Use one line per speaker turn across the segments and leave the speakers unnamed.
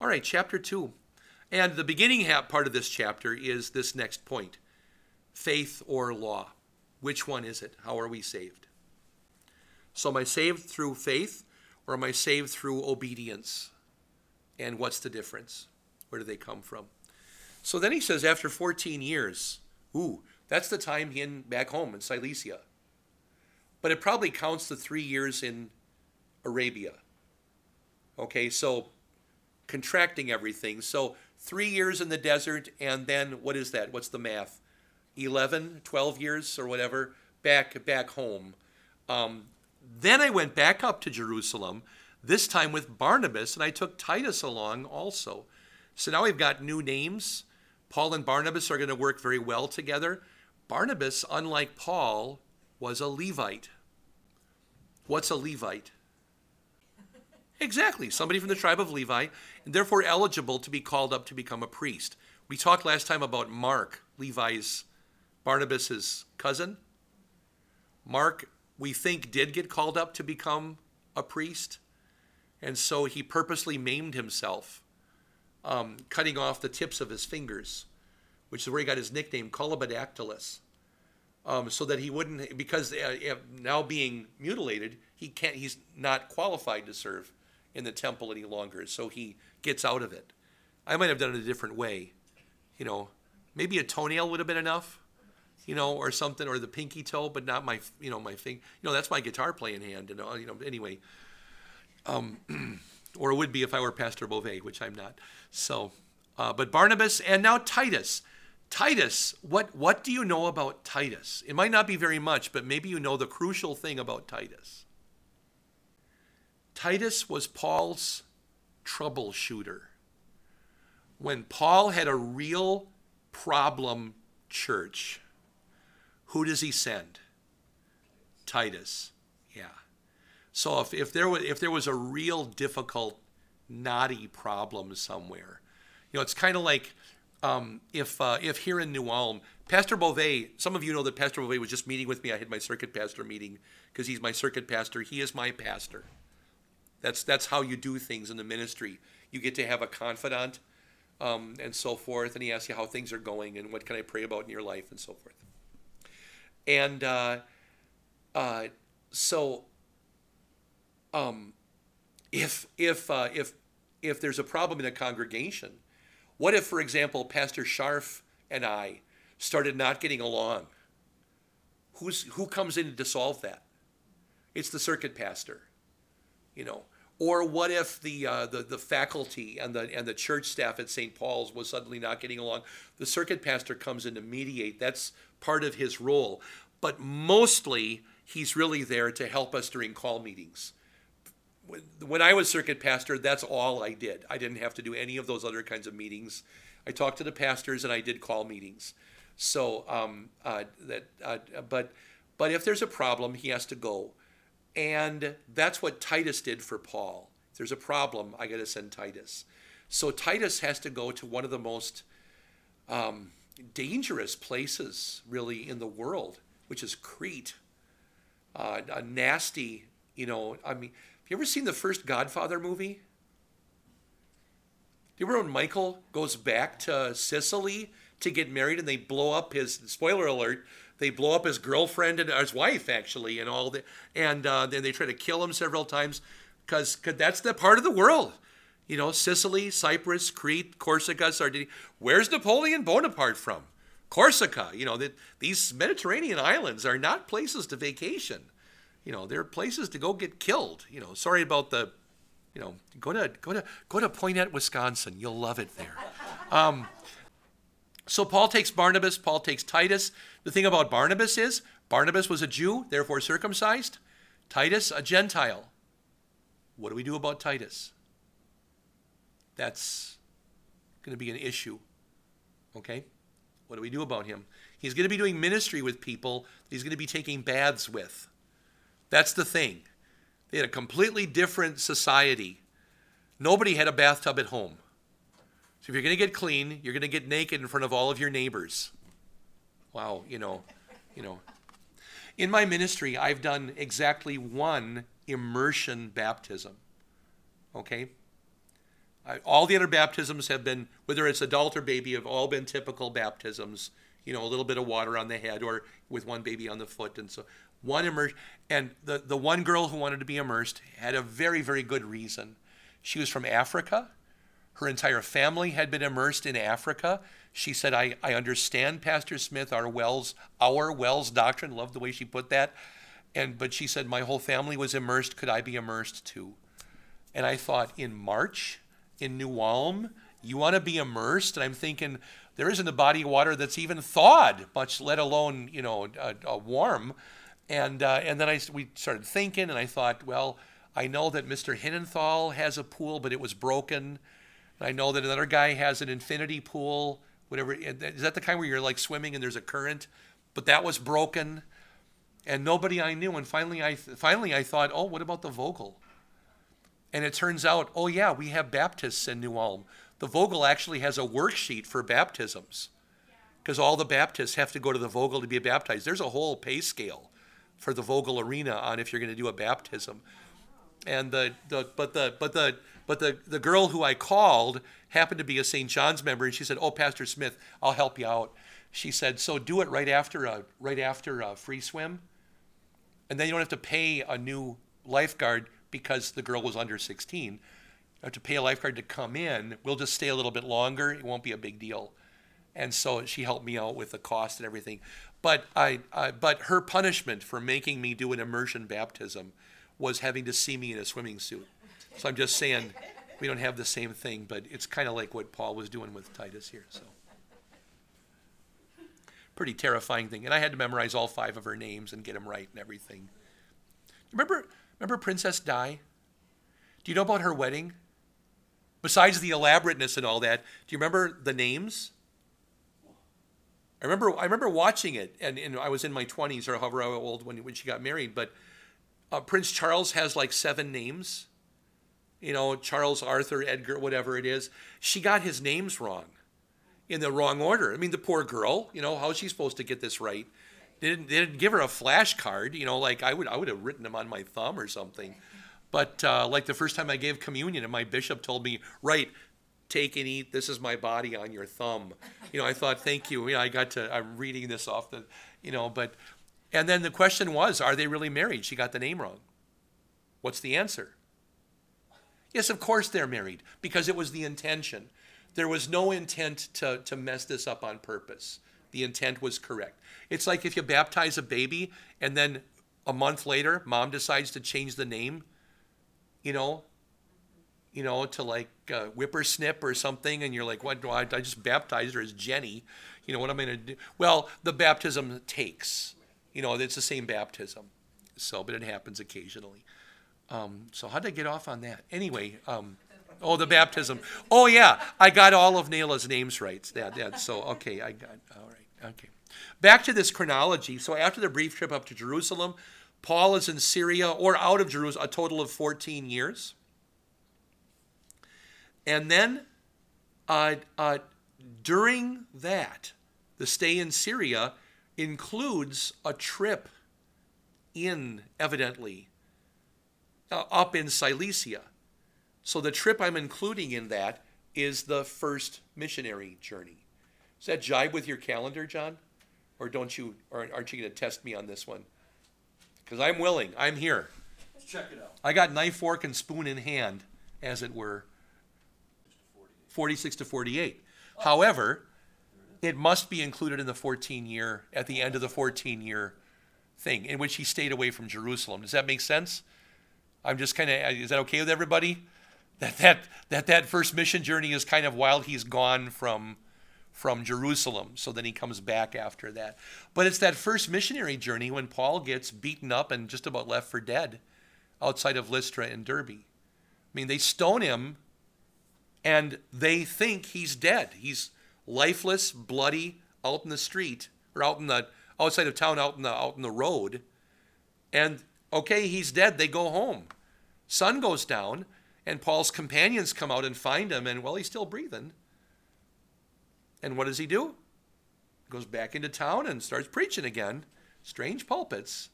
All right, chapter 2. And the beginning part of this chapter is this next point faith or law. Which one is it? How are we saved? So, am I saved through faith or am I saved through obedience? And what's the difference? Where do they come from? So then he says, after 14 years, ooh, that's the time in back home in Cilicia. But it probably counts the three years in Arabia. Okay, so contracting everything. So three years in the desert, and then what is that? What's the math? 11, 12 years or whatever back back home. Um, then I went back up to Jerusalem, this time with Barnabas, and I took Titus along also. So now we've got new names. Paul and Barnabas are going to work very well together. Barnabas, unlike Paul, was a Levite. What's a Levite? Exactly, somebody from the tribe of Levi, and therefore eligible to be called up to become a priest. We talked last time about Mark, Levi's, Barnabas's cousin. Mark, we think, did get called up to become a priest, and so he purposely maimed himself, um, cutting off the tips of his fingers, which is where he got his nickname, Colobodactylus. Um, so that he wouldn't, because uh, now being mutilated, he can't. He's not qualified to serve in the temple any longer. So he gets out of it. I might have done it a different way. You know, maybe a toenail would have been enough, you know, or something, or the pinky toe, but not my, you know, my thing. You know, that's my guitar playing hand. And, you know, anyway. Um, or it would be if I were Pastor Beauvais, which I'm not. So, uh, but Barnabas and now Titus. Titus, what, what do you know about Titus? It might not be very much, but maybe you know the crucial thing about Titus. Titus was Paul's troubleshooter. When Paul had a real problem church, who does he send? Titus. Yeah. So if, if there was if there was a real difficult, knotty problem somewhere, you know, it's kind of like um, if uh, if here in New Ulm, Pastor Beauvais, some of you know that Pastor Beauvais was just meeting with me. I had my circuit pastor meeting because he's my circuit pastor. He is my pastor. That's that's how you do things in the ministry. You get to have a confidant um, and so forth, and he asks you how things are going and what can I pray about in your life and so forth. And uh, uh, so, um, if if uh, if if there's a problem in a congregation, what if, for example, Pastor Scharf and I started not getting along? Who's who comes in to solve that? It's the circuit pastor you know. Or what if the, uh, the the faculty and the and the church staff at St. Paul's was suddenly not getting along? The circuit pastor comes in to mediate. That's part of his role, but mostly he's really there to help us during call meetings. When I was circuit pastor, that's all I did. I didn't have to do any of those other kinds of meetings. I talked to the pastors and I did call meetings. So um, uh, that, uh, but but if there's a problem, he has to go. And that's what Titus did for Paul. If there's a problem, I got to send Titus. So Titus has to go to one of the most um, dangerous places, really, in the world, which is Crete. Uh, a nasty, you know, I mean, have you ever seen the first Godfather movie? Do you remember when Michael goes back to Sicily to get married and they blow up his, spoiler alert, they blow up his girlfriend and his wife actually, and all the, and uh, then they try to kill him several times, because that's the part of the world, you know, Sicily, Cyprus, Crete, Corsica, Sardinia. Where's Napoleon Bonaparte from? Corsica. You know that these Mediterranean islands are not places to vacation. You know, they're places to go get killed. You know, sorry about the, you know, go to go to go to Poynette, Wisconsin. You'll love it there. Um, so Paul takes Barnabas, Paul takes Titus. The thing about Barnabas is Barnabas was a Jew, therefore circumcised. Titus, a Gentile. What do we do about Titus? That's going to be an issue. Okay? What do we do about him? He's going to be doing ministry with people he's going to be taking baths with. That's the thing. They had a completely different society. Nobody had a bathtub at home. So if you're going to get clean, you're going to get naked in front of all of your neighbors. Wow, you know, you know. In my ministry, I've done exactly one immersion baptism. Okay? I, all the other baptisms have been, whether it's adult or baby, have all been typical baptisms. You know, a little bit of water on the head or with one baby on the foot. And so one immersion. And the, the one girl who wanted to be immersed had a very, very good reason. She was from Africa. Her entire family had been immersed in Africa. She said, I, I understand, Pastor Smith, our WELS, our WELS doctrine. Love the way she put that. And but she said, My whole family was immersed. Could I be immersed too? And I thought, in March, in New Ulm, you want to be immersed? And I'm thinking, there isn't a body of water that's even thawed, much let alone, you know, a warm. And uh, and then I we started thinking, and I thought, well, I know that Mr. Hinnenthal has a pool, but it was broken. I know that another guy has an infinity pool, whatever. Is that the kind where you're like swimming and there's a current? But that was broken, and nobody I knew. And finally, I finally I thought, oh, what about the Vogel? And it turns out, oh yeah, we have Baptists in New Ulm. The Vogel actually has a worksheet for baptisms, because all the Baptists have to go to the Vogel to be baptized. There's a whole pay scale for the Vogel Arena on if you're going to do a baptism. And the, the but the but the but the, the girl who I called happened to be a St. John's member, and she said, "Oh, Pastor Smith, I'll help you out." She said, "So do it right after a right after a free swim, and then you don't have to pay a new lifeguard because the girl was under 16. You have to pay a lifeguard to come in. We'll just stay a little bit longer. It won't be a big deal." And so she helped me out with the cost and everything. But I, I, but her punishment for making me do an immersion baptism was having to see me in a swimming suit. So I'm just saying we don't have the same thing, but it's kind of like what Paul was doing with Titus here. So pretty terrifying thing. And I had to memorize all five of her names and get them right and everything. Remember, remember Princess Di? Do you know about her wedding? Besides the elaborateness and all that, do you remember the names? I remember I remember watching it, and, and I was in my 20s or however old when, when she got married. But uh, Prince Charles has like seven names. You know, Charles, Arthur, Edgar, whatever it is. She got his names wrong, in the wrong order. I mean, the poor girl. You know, how's she supposed to get this right? They didn't, they didn't give her a flashcard. You know, like I would I would have written them on my thumb or something. But uh, like the first time I gave communion, and my bishop told me, right, take and eat. This is my body on your thumb. You know, I thought, thank you. you know, I got to, I'm reading this off the, you know, but, and then the question was, are they really married? She got the name wrong. What's the answer? Yes, of course they're married because it was the intention. There was no intent to, to mess this up on purpose. The intent was correct. It's like if you baptize a baby and then a month later, mom decides to change the name, you know, you know, to like uh, whippersnip or something, and you're like, what do I, I just baptized her as Jenny? You know, what I'm going to do? Well, the baptism takes, you know, it's the same baptism. So, but it happens occasionally. Um, so, how did I get off on that? Anyway, um, oh, the baptism. Oh, yeah, I got all of Nayla's names right. That, that, so, okay, I got, all right, okay. Back to this chronology. So, after the brief trip up to Jerusalem, Paul is in Syria or out of Jerusalem a total of 14 years. And then uh, uh, during that, the stay in Syria includes a trip in, evidently, uh, up in Cilicia. So the trip I'm including in that is the first missionary journey. Does that jibe with your calendar, John? Or don't you, or aren't you going to test me on this one? Because I'm willing. I'm here.
Let's check it out.
I got knife, fork, and spoon in hand, as it were. 46 to 48. However, it must be included in the 14 year, at the end of the 14 year thing, in which he stayed away from Jerusalem. Does that make sense? I'm just kind of, is that okay with everybody? That, that, that that first mission journey is kind of while he's gone from, from Jerusalem. So then he comes back after that. But it's that first missionary journey when Paul gets beaten up and just about left for dead outside of Lystra and Derbe. I mean, they stone him and they think he's dead. He's lifeless, bloody, out in the street or out in the outside of town, out in the out in the road. And okay, he's dead. They go home. Sun goes down, and Paul's companions come out and find him, and well, he's still breathing. And what does he do? Goes back into town and starts preaching again. Strange pulpits.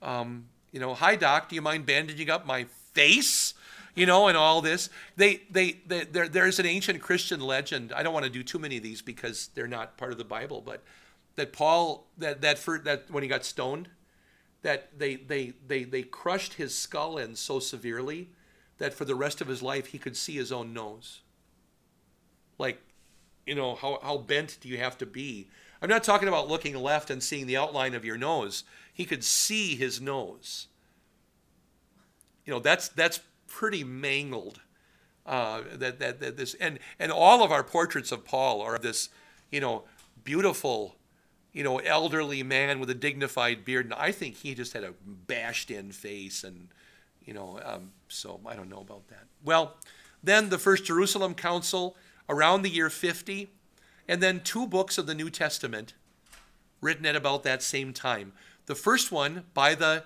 Um, you know, hi doc, do you mind bandaging up my face? You know, and all this. They, they, they there, there's an ancient Christian legend. I don't want to do too many of these because they're not part of the Bible, but that Paul, that that for, that when he got stoned, that they, they, they, they crushed his skull in so severely that for the rest of his life he could see his own nose. Like, you know, how, how bent do you have to be? I'm not talking about looking left and seeing the outline of your nose. He could see his nose. You know, that's that's pretty mangled. Uh, that, that that this and and all of our portraits of Paul are of this, you know, beautiful, you know, elderly man with a dignified beard. And I think he just had a bashed in face and, you know, um, so I don't know about that. Well, then the First Jerusalem Council around the year 50 and then two books of the New Testament written at about that same time. The first one by the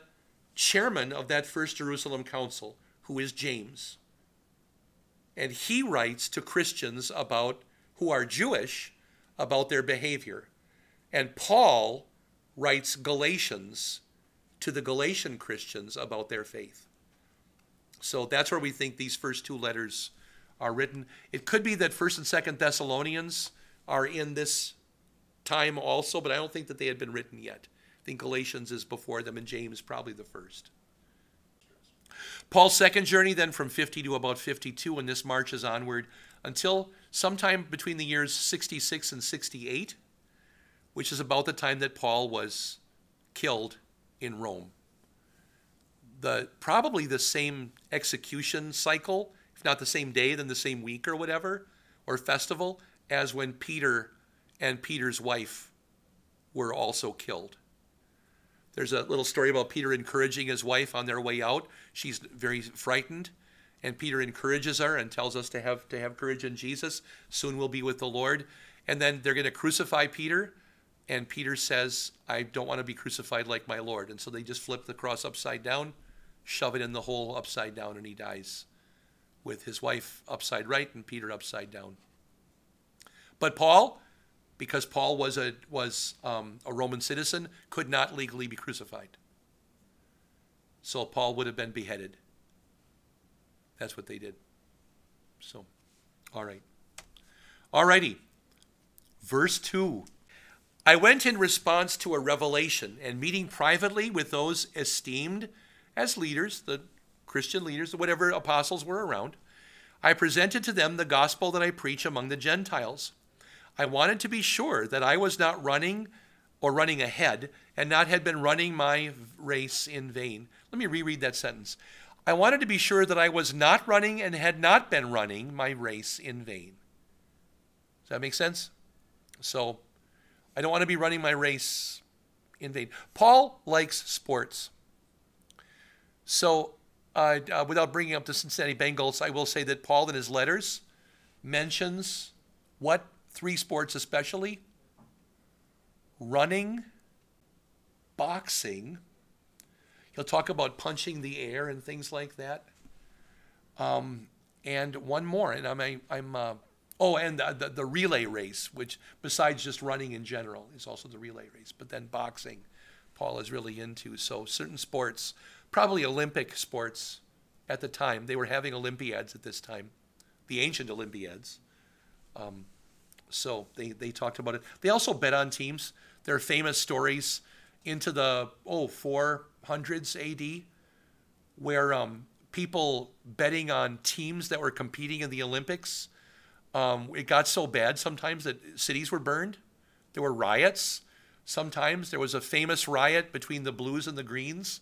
chairman of that first Jerusalem Council, who is James. And he writes to Christians about who are Jewish about their behavior. And Paul writes Galatians to the Galatian Christians about their faith. So that's where we think these first two letters are written. It could be that 1st and 2nd Thessalonians are in this time also, but I don't think that they had been written yet. I think Galatians is before them and James probably the first. Paul's second journey then from 50 to about 52 and this marches onward until sometime between the years 66 and 68, which is about the time that Paul was killed in Rome. The probably the same execution cycle, if not the same day, then the same week or whatever, or festival as when Peter and Peter's wife were also killed. There's a little story about Peter encouraging his wife on their way out. She's very frightened, and Peter encourages her and tells us to have to have courage in Jesus. Soon we'll be with the Lord. And then they're going to crucify Peter, and Peter says, "I don't want to be crucified like my Lord." And so they just flip the cross upside down, shove it in the hole upside down, and he dies with his wife upside right and Peter upside down. But Paul, because Paul was a was um, a Roman citizen, could not legally be crucified. So Paul would have been beheaded. That's what they did. So, all right. All righty. Verse 2. I went in response to a revelation and meeting privately with those esteemed as leaders, the Christian leaders, whatever apostles were around. I presented to them the gospel that I preach among the Gentiles I wanted to be sure that I was not running or running ahead and not had been running my race in vain. Let me reread that sentence. I wanted to be sure that I was not running and had not been running my race in vain. Does that make sense? So, I don't want to be running my race in vain. Paul likes sports. So, uh, uh, without bringing up the Cincinnati Bengals, I will say that Paul in his letters mentions what three sports especially running, boxing. He'll talk about punching the air and things like that. Um, and one more, and I'm, I'm uh, oh, and the, the, the, relay race, which besides just running in general is also the relay race. But then boxing, Paul is really into. So certain sports, probably Olympic sports at the time, they were having Olympiads at this time, the ancient Olympiads. Um, so they, they talked about it. They also bet on teams. There are famous stories into the, oh, 400s AD where um, people betting on teams that were competing in the Olympics. Um, it got so bad sometimes that cities were burned. There were riots. Sometimes there was a famous riot between the Blues and the Greens.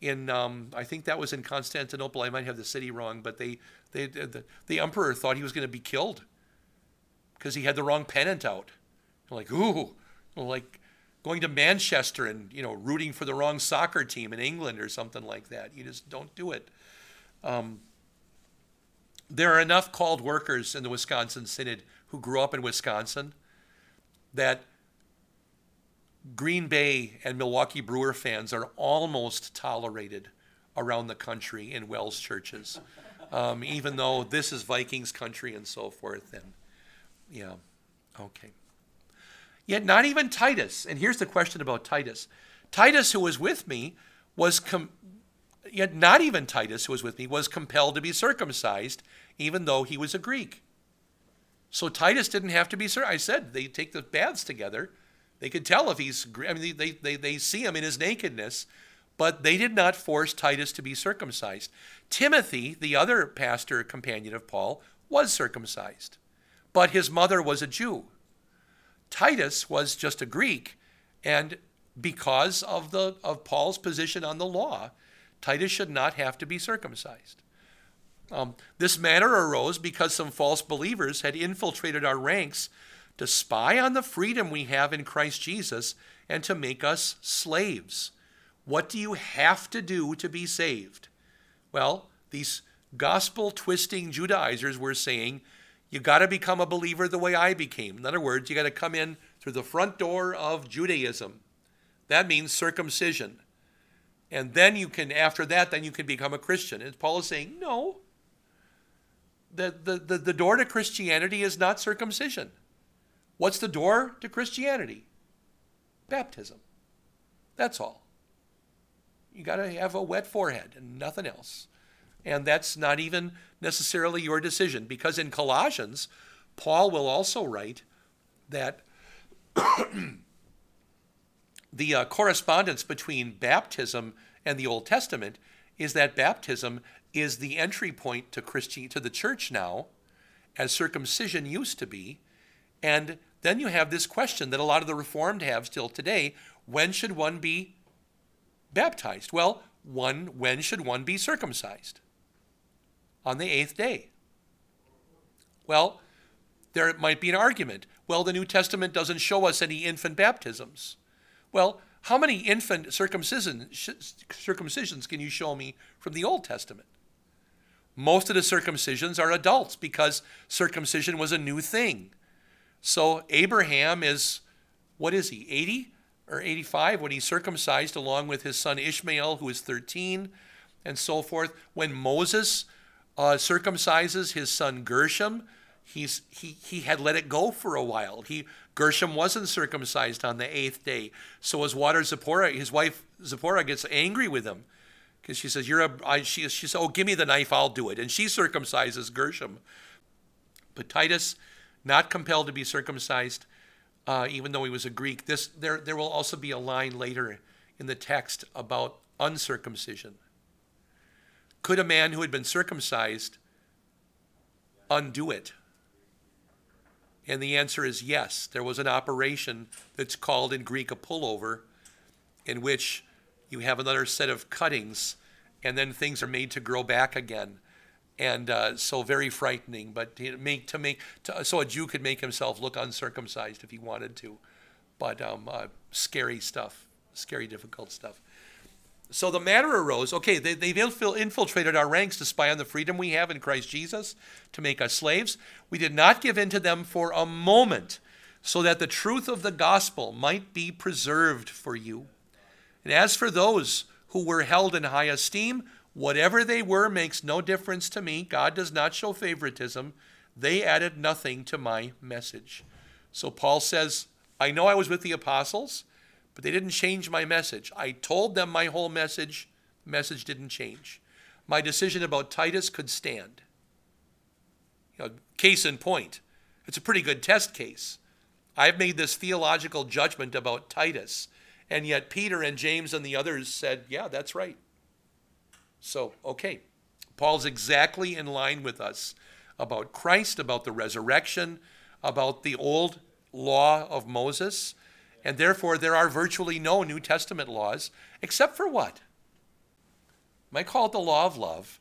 In um, I think that was in Constantinople. I might have the city wrong, but they, they the, the emperor thought he was going to be killed because he had the wrong pennant out. Like, ooh, like going to Manchester and you know rooting for the wrong soccer team in England or something like that. You just don't do it. Um, there are enough called workers in the Wisconsin Synod who grew up in Wisconsin that Green Bay and Milwaukee Brewer fans are almost tolerated around the country in WELS churches, um, even though this is Vikings country and so forth. And yeah. Okay. Yet not even Titus. And here's the question about Titus. Titus, who was with me, was com- yet not even Titus, who was with me, was compelled to be circumcised, even though he was a Greek. So Titus didn't have to be circumcised. I said they take the baths together. They could tell if he's, I mean, they, they, they see him in his nakedness, but they did not force Titus to be circumcised. Timothy, the other pastor companion of Paul, was circumcised, but his mother was a Jew. Titus was just a Greek, and because of the of Paul's position on the law, Titus should not have to be circumcised. Um, this matter arose because some false believers had infiltrated our ranks to spy on the freedom we have in Christ Jesus and to make us slaves. What do you have to do to be saved? Well, these gospel twisting Judaizers were saying, you got to become a believer the way I became. In other words, you got to come in through the front door of Judaism. That means circumcision. And then you can, after that, then you can become a Christian. And Paul is saying, no. The, the, the, the door to Christianity is not circumcision. What's the door to Christianity? Baptism. That's all. You got to have a wet forehead and nothing else. And that's not even necessarily your decision because in Colossians, Paul will also write that the uh, correspondence between baptism and the Old Testament is that baptism is the entry point to Christian to the church now, as circumcision used to be, and then you have this question that a lot of the Reformed have still today: When should one be baptized? Well, one when should one be circumcised? On the eighth day. Well, there might be an argument. Well, the New Testament doesn't show us any infant baptisms. Well, how many infant circumcision, circumcisions can you show me from the Old Testament? Most of the circumcisions are adults because circumcision was a new thing. So Abraham is, what is he, 80 or 85 when he's circumcised along with his son Ishmael, who is 13, and so forth. When Moses uh, circumcises his son Gershom, he's, he, he had let it go for a while. He Gershom wasn't circumcised on the eighth day. So his water Zipporah, his wife Zipporah gets angry with him because she says, "You're a." I, she, she says, "Oh, give me the knife, I'll do it." And she circumcises Gershom. But Titus, not compelled to be circumcised, uh, even though he was a Greek. This there there will also be a line later in the text about uncircumcision. Could a man who had been circumcised undo it? And the answer is yes. There was an operation that's called in Greek a pullover, in which you have another set of cuttings, and then things are made to grow back again. And uh, so very frightening, but to make to make to, so a Jew could make himself look uncircumcised if he wanted to, but um, uh, scary stuff, scary difficult stuff. So the matter arose okay, they, they've infiltrated our ranks to spy on the freedom we have in Christ Jesus, to make us slaves. We did not give in to them for a moment, so that the truth of the gospel might be preserved for you. And as for those who were held in high esteem, whatever they were makes no difference to me. God does not show favoritism. They added nothing to my message. So Paul says, I know I was with the apostles but they didn't change my message. I told them my whole message, message didn't change. My decision about Titus could stand. You know, case in point, it's a pretty good test case. I've made this theological judgment about Titus, and yet Peter and James and the others said, yeah, that's right. So, okay, Paul's exactly in line with us about Christ, about the resurrection, about the old law of Moses, and therefore, there are virtually no New Testament laws, except for what? I call it the law of love,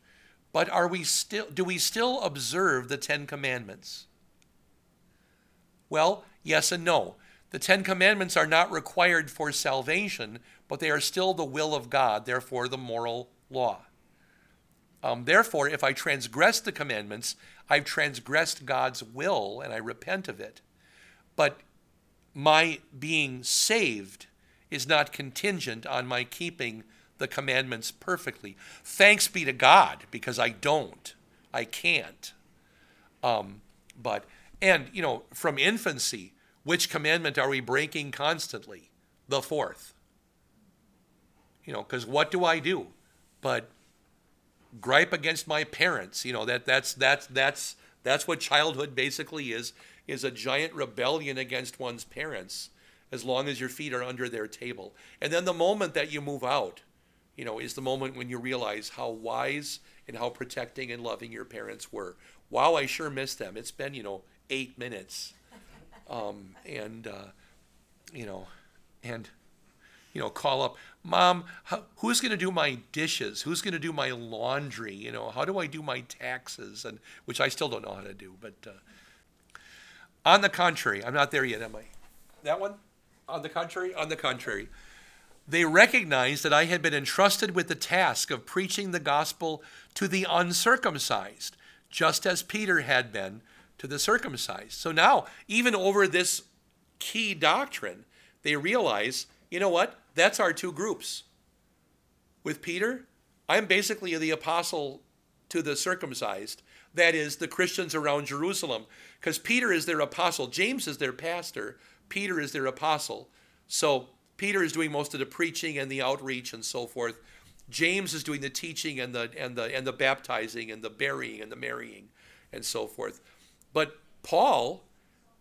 but are we still, do we still observe the Ten Commandments? Well, yes and no. The Ten Commandments are not required for salvation, but they are still the will of God, therefore, the moral law. Um, therefore, if I transgress the commandments, I've transgressed God's will and I repent of it. But my being saved is not contingent on my keeping the commandments perfectly. Thanks be to God, because I don't. I can't. Um, but, and, you know, from infancy, which commandment are we breaking constantly? The fourth. You know, because what do I do? But gripe against my parents. You know that that's that's that's that's what childhood basically is is a giant rebellion against one's parents as long as your feet are under their table. And then the moment that you move out, you know, is the moment when you realize how wise and how protecting and loving your parents were. Wow, I sure miss them. It's been, you know, eight minutes. Um, and, uh, you know, and, you know, call up, Mom, how, who's going to do my dishes? Who's going to do my laundry? You know, how do I do my taxes? And which I still don't know how to do. But uh, on the contrary, I'm not there yet, am I? That one? On the contrary? On the contrary. They recognized that I had been entrusted with the task of preaching the gospel to the uncircumcised, just as Peter had been to the circumcised. So now, even over this key doctrine, they realize, you know what? That's our two groups. With Peter, I'm basically the apostle to the circumcised, that is, the Christians around Jerusalem, because Peter is their apostle, James is their pastor, Peter is their apostle. So Peter is doing most of the preaching and the outreach and so forth. James is doing the teaching and the and the and the baptizing and the burying and the marrying and so forth. But Paul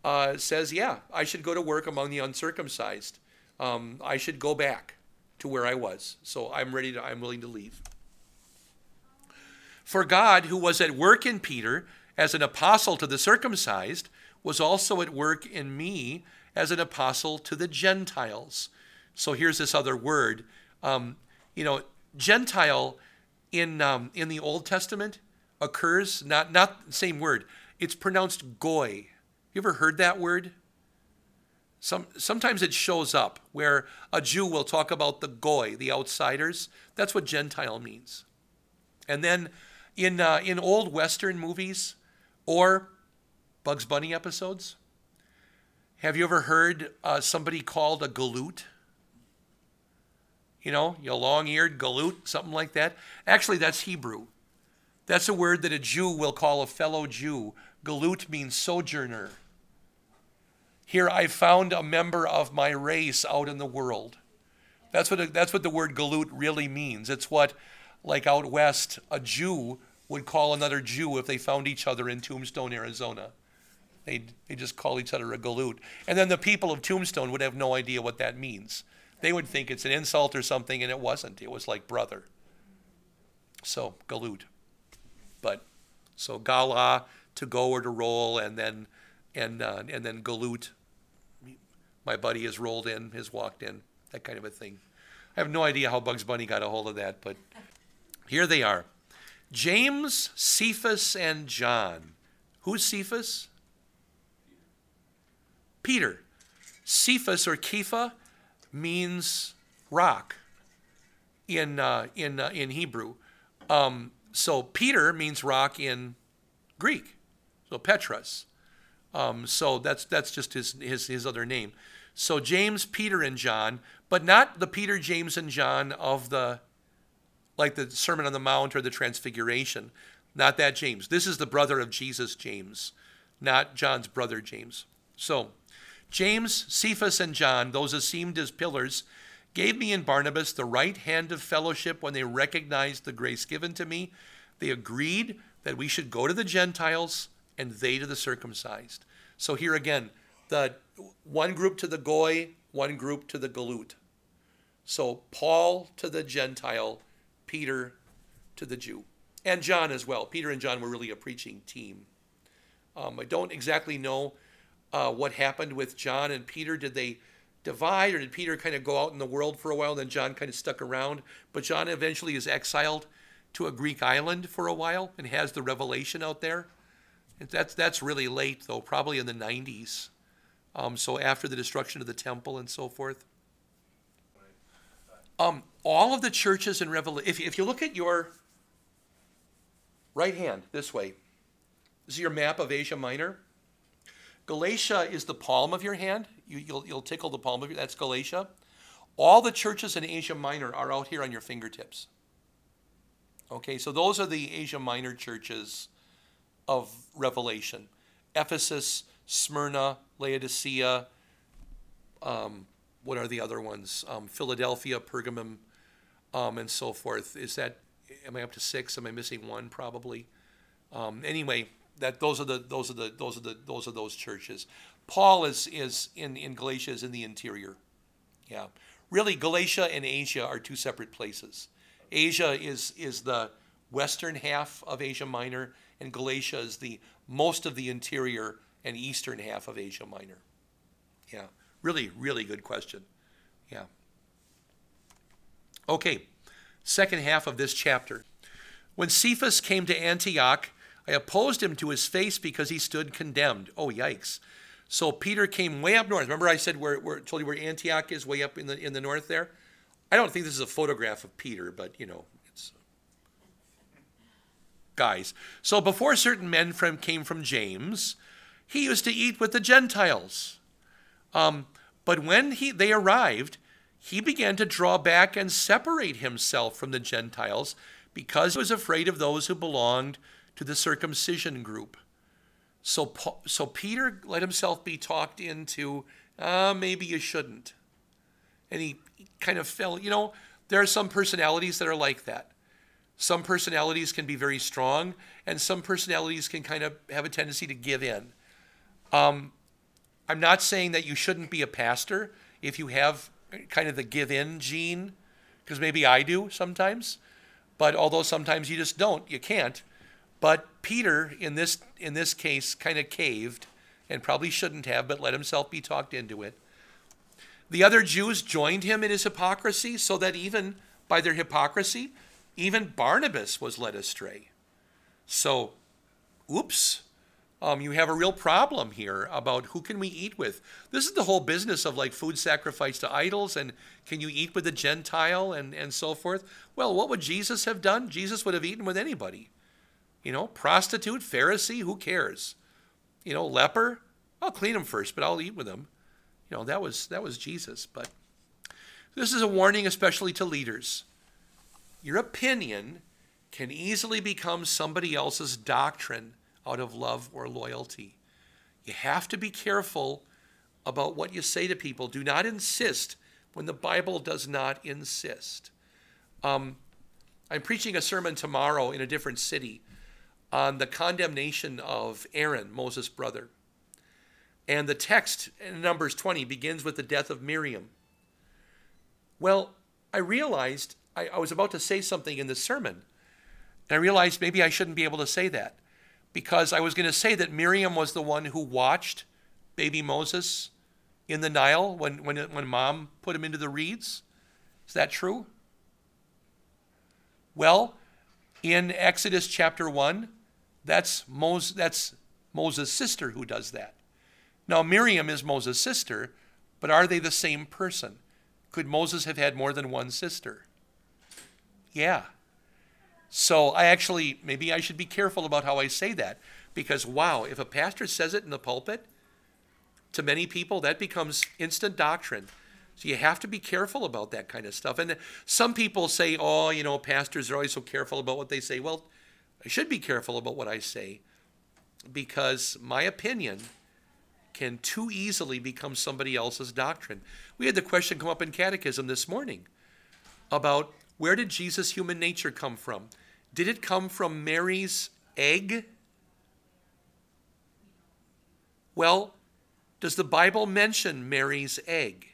uh, says, yeah, I should go to work among the uncircumcised. Um, I should go back to where I was. So I'm ready to. I'm willing to leave. For God, who was at work in Peter as an apostle to the circumcised, was also at work in me as an apostle to the Gentiles. So here's this other word. Um, you know, Gentile in um, in the Old Testament occurs not not the same word. It's pronounced goy. You ever heard that word? Some, sometimes it shows up where a Jew will talk about the goy, the outsiders. That's what Gentile means. And then in, uh, in old Western movies or Bugs Bunny episodes, have you ever heard uh, somebody called a galoot? You know, you long eared galoot, something like that. Actually, that's Hebrew. That's a word that a Jew will call a fellow Jew. Galoot means sojourner. Here I found a member of my race out in the world. That's what, that's what the word galoot really means. It's what, like out west, a Jew would call another Jew if they found each other in Tombstone, Arizona. They they just call each other a galoot. And then the people of Tombstone would have no idea what that means. They would think it's an insult or something, and it wasn't. It was like brother. So galoot. But so gala to go or to roll, and then and uh, and then galoot. My buddy has rolled in, has walked in, that kind of a thing. I have no idea how Bugs Bunny got a hold of that, but here they are. James, Cephas, and John. Who's Cephas? Peter. Cephas or Kepha means rock in, uh, in, uh, in Hebrew. Um, so Peter means rock in Greek. So Petros. Um, so that's, that's just his, his, his other name. So James, Peter, and John, but not the Peter, James, and John of the, like the Sermon on the Mount or the Transfiguration. Not that James. This is the brother of Jesus, James, not John's brother, James. So James, Cephas, and John, those esteemed as pillars, gave me and Barnabas the right hand of fellowship when they recognized the grace given to me. They agreed that we should go to the Gentiles and they to the circumcised. So here again, the one group to the goy, one group to the galoot. So Paul to the Gentile, Peter to the Jew, and John as well. Peter and John were really a preaching team. Um, I don't exactly know uh, what happened with John and Peter. Did they divide, or did Peter kind of go out in the world for a while, and then John kind of stuck around? But John eventually is exiled to a Greek island for a while and has the revelation out there. That's that's really late, though, probably in the 90s. Um, so after the destruction of the temple and so forth. Um, all of the churches in Revelation, if, if you look at your right hand this way, this is your map of Asia Minor. Galatia is the palm of your hand. You, will you'll tickle the palm of your, that's Galatia. All the churches in Asia Minor are out here on your fingertips. Okay, so those are the Asia Minor churches of Revelation Ephesus, Smyrna, Laodicea. Um, what are the other ones? Um, Philadelphia, Pergamum, um, and so forth. Is that am I up to six? Am I missing one? Probably. Um, anyway, that those are the those are the those are the those are those churches. Paul is is in in Galatia is in the interior. Yeah, really, Galatia and Asia are two separate places. Asia is is the western half of Asia Minor, and Galatia is the most of the interior and eastern half of Asia Minor. Yeah, really, really good question. Yeah. Okay, second half of this chapter. When Cephas came to Antioch, I opposed him to his face because he stood condemned. Oh, yikes. So Peter came way up north. Remember I said where told you where Antioch is, way up in the in the north there? I don't think this is a photograph of Peter, but you know, it's guys. So before certain men from came from James, he used to eat with the Gentiles. Um, but when he they arrived, he began to draw back and separate himself from the Gentiles because he was afraid of those who belonged to the circumcision group. So, so Peter let himself be talked into, uh, maybe you shouldn't. And he kind of fell, you know, there are some personalities that are like that. Some personalities can be very strong, and some personalities can kind of have a tendency to give in. Um, I'm not saying that you shouldn't be a pastor if you have kind of the give in gene, because maybe I do sometimes. But although sometimes you just don't, you can't. But Peter, in this in this case, kind of caved and probably shouldn't have, but let himself be talked into it. The other Jews joined him in his hypocrisy, so that even by their hypocrisy, even Barnabas was led astray. So, oops, um, you have a real problem here about who can we eat with. This is the whole business of like food sacrifice to idols and can you eat with the Gentile and, and so forth. Well, what would Jesus have done? Jesus would have eaten with anybody. You know, prostitute, Pharisee, who cares? You know, leper, I'll clean him first, but I'll eat with him. You know, that was that was Jesus. But this is a warning, especially to leaders. Your opinion can easily become somebody else's doctrine out of love or loyalty. You have to be careful about what you say to people. Do not insist when the Bible does not insist. Um, I'm preaching a sermon tomorrow in a different city on the condemnation of Aaron, Moses' brother. And the text in Numbers 20 begins with the death of Miriam. Well, I realized I, I was about to say something in the sermon, and I realized maybe I shouldn't be able to say that because I was going to say that Miriam was the one who watched baby Moses in the Nile when, when, when mom put him into the reeds. Is that true? Well, in Exodus chapter 1, that's, Moses, that's Moses' sister who does that. Now, Miriam is Moses' sister, but are they the same person? Could Moses have had more than one sister? Yeah. So I actually, maybe I should be careful about how I say that because, wow, if a pastor says it in the pulpit, to many people, that becomes instant doctrine. So you have to be careful about that kind of stuff. And some people say, oh, you know, pastors are always so careful about what they say. Well, I should be careful about what I say because my opinion can too easily become somebody else's doctrine. We had the question come up in catechism this morning about where did Jesus' human nature come from? Did it come from Mary's egg? Well, does the Bible mention Mary's egg?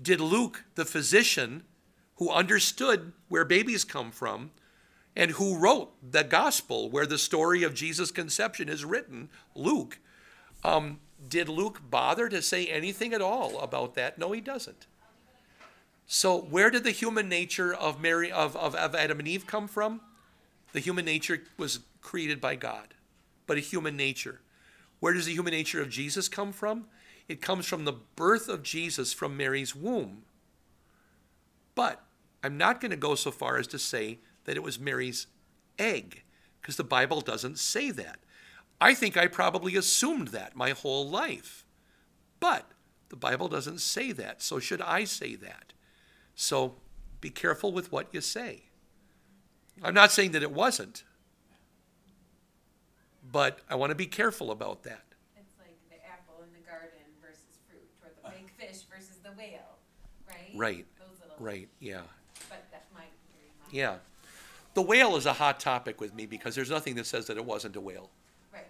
Did Luke, the physician, who understood where babies come from and who wrote the gospel where the story of Jesus' conception is written, Luke. Um, did Luke bother to say anything at all about that? No, he doesn't. So, where did the human nature of Mary of, of, of Adam and Eve come from? The human nature was created by God, but a human nature. Where does the human nature of Jesus come from? It comes from the birth of Jesus from Mary's womb. But I'm not going to go so far as to say that it was Mary's egg, because the Bible doesn't say that. I think I probably assumed that my whole life. But the Bible doesn't say that, so should I say that? So be careful with what you say. I'm not saying that it wasn't, but I want to be careful about that.
It's like the apple in the garden versus fruit, or the uh. big fish versus the whale, right?
Right. Right, yeah.
But that,
Yeah. The whale is a hot topic with me because there's nothing that says that it wasn't a whale.
Right.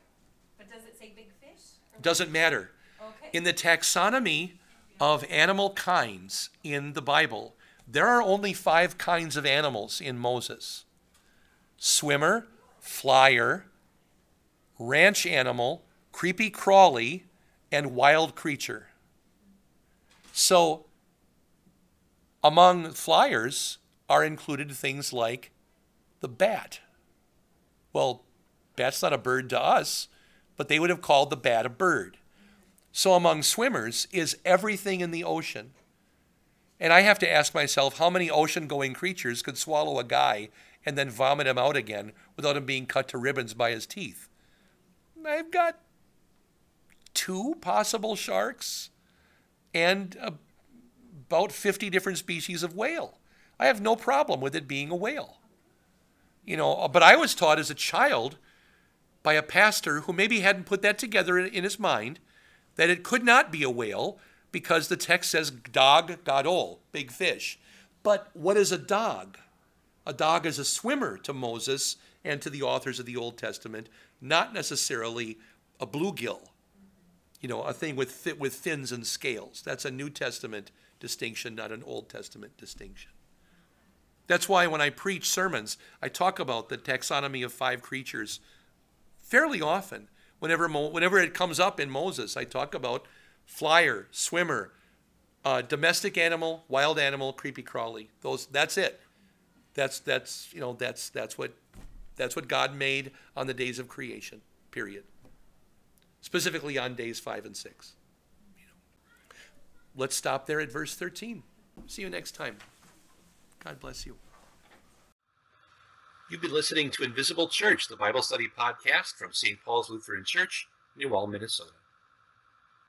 But does it say big fish?
Doesn't matter.
Okay.
In the taxonomy of animal kinds in the Bible, there are only five kinds of animals in Moses swimmer, flyer, ranch animal, creepy crawly, and wild creature. So, among flyers are included things like the bat. Well, bat's not a bird to us, but they would have called the bat a bird. So among swimmers is everything in the ocean. And I have to ask myself how many ocean going creatures could swallow a guy and then vomit him out again without him being cut to ribbons by his teeth? I've got two possible sharks and about 50 different species of whale. I have no problem with it being a whale. You know, but I was taught as a child by a pastor who maybe hadn't put that together in, in his mind that it could not be a whale because the text says dag gadol, big fish. But what is a dag? A dag is a swimmer to Moses and to the authors of the Old Testament, not necessarily a bluegill. You know, a thing with fi- with fins and scales. That's a New Testament distinction, not an Old Testament distinction. That's why when I preach sermons, I talk about the taxonomy of five creatures fairly often. Whenever, whenever it comes up in Moses, I talk about flyer, swimmer, uh, domestic animal, wild animal, creepy crawly. Those, that's it. That's that's you know that's that's what that's what God made on the days of creation. Period. Specifically on days five and six. Let's stop there at verse thirteen. See you next time. God bless you. You've been listening to Invisible Church, the Bible study podcast from St. Paul's Lutheran Church, New Minnesota.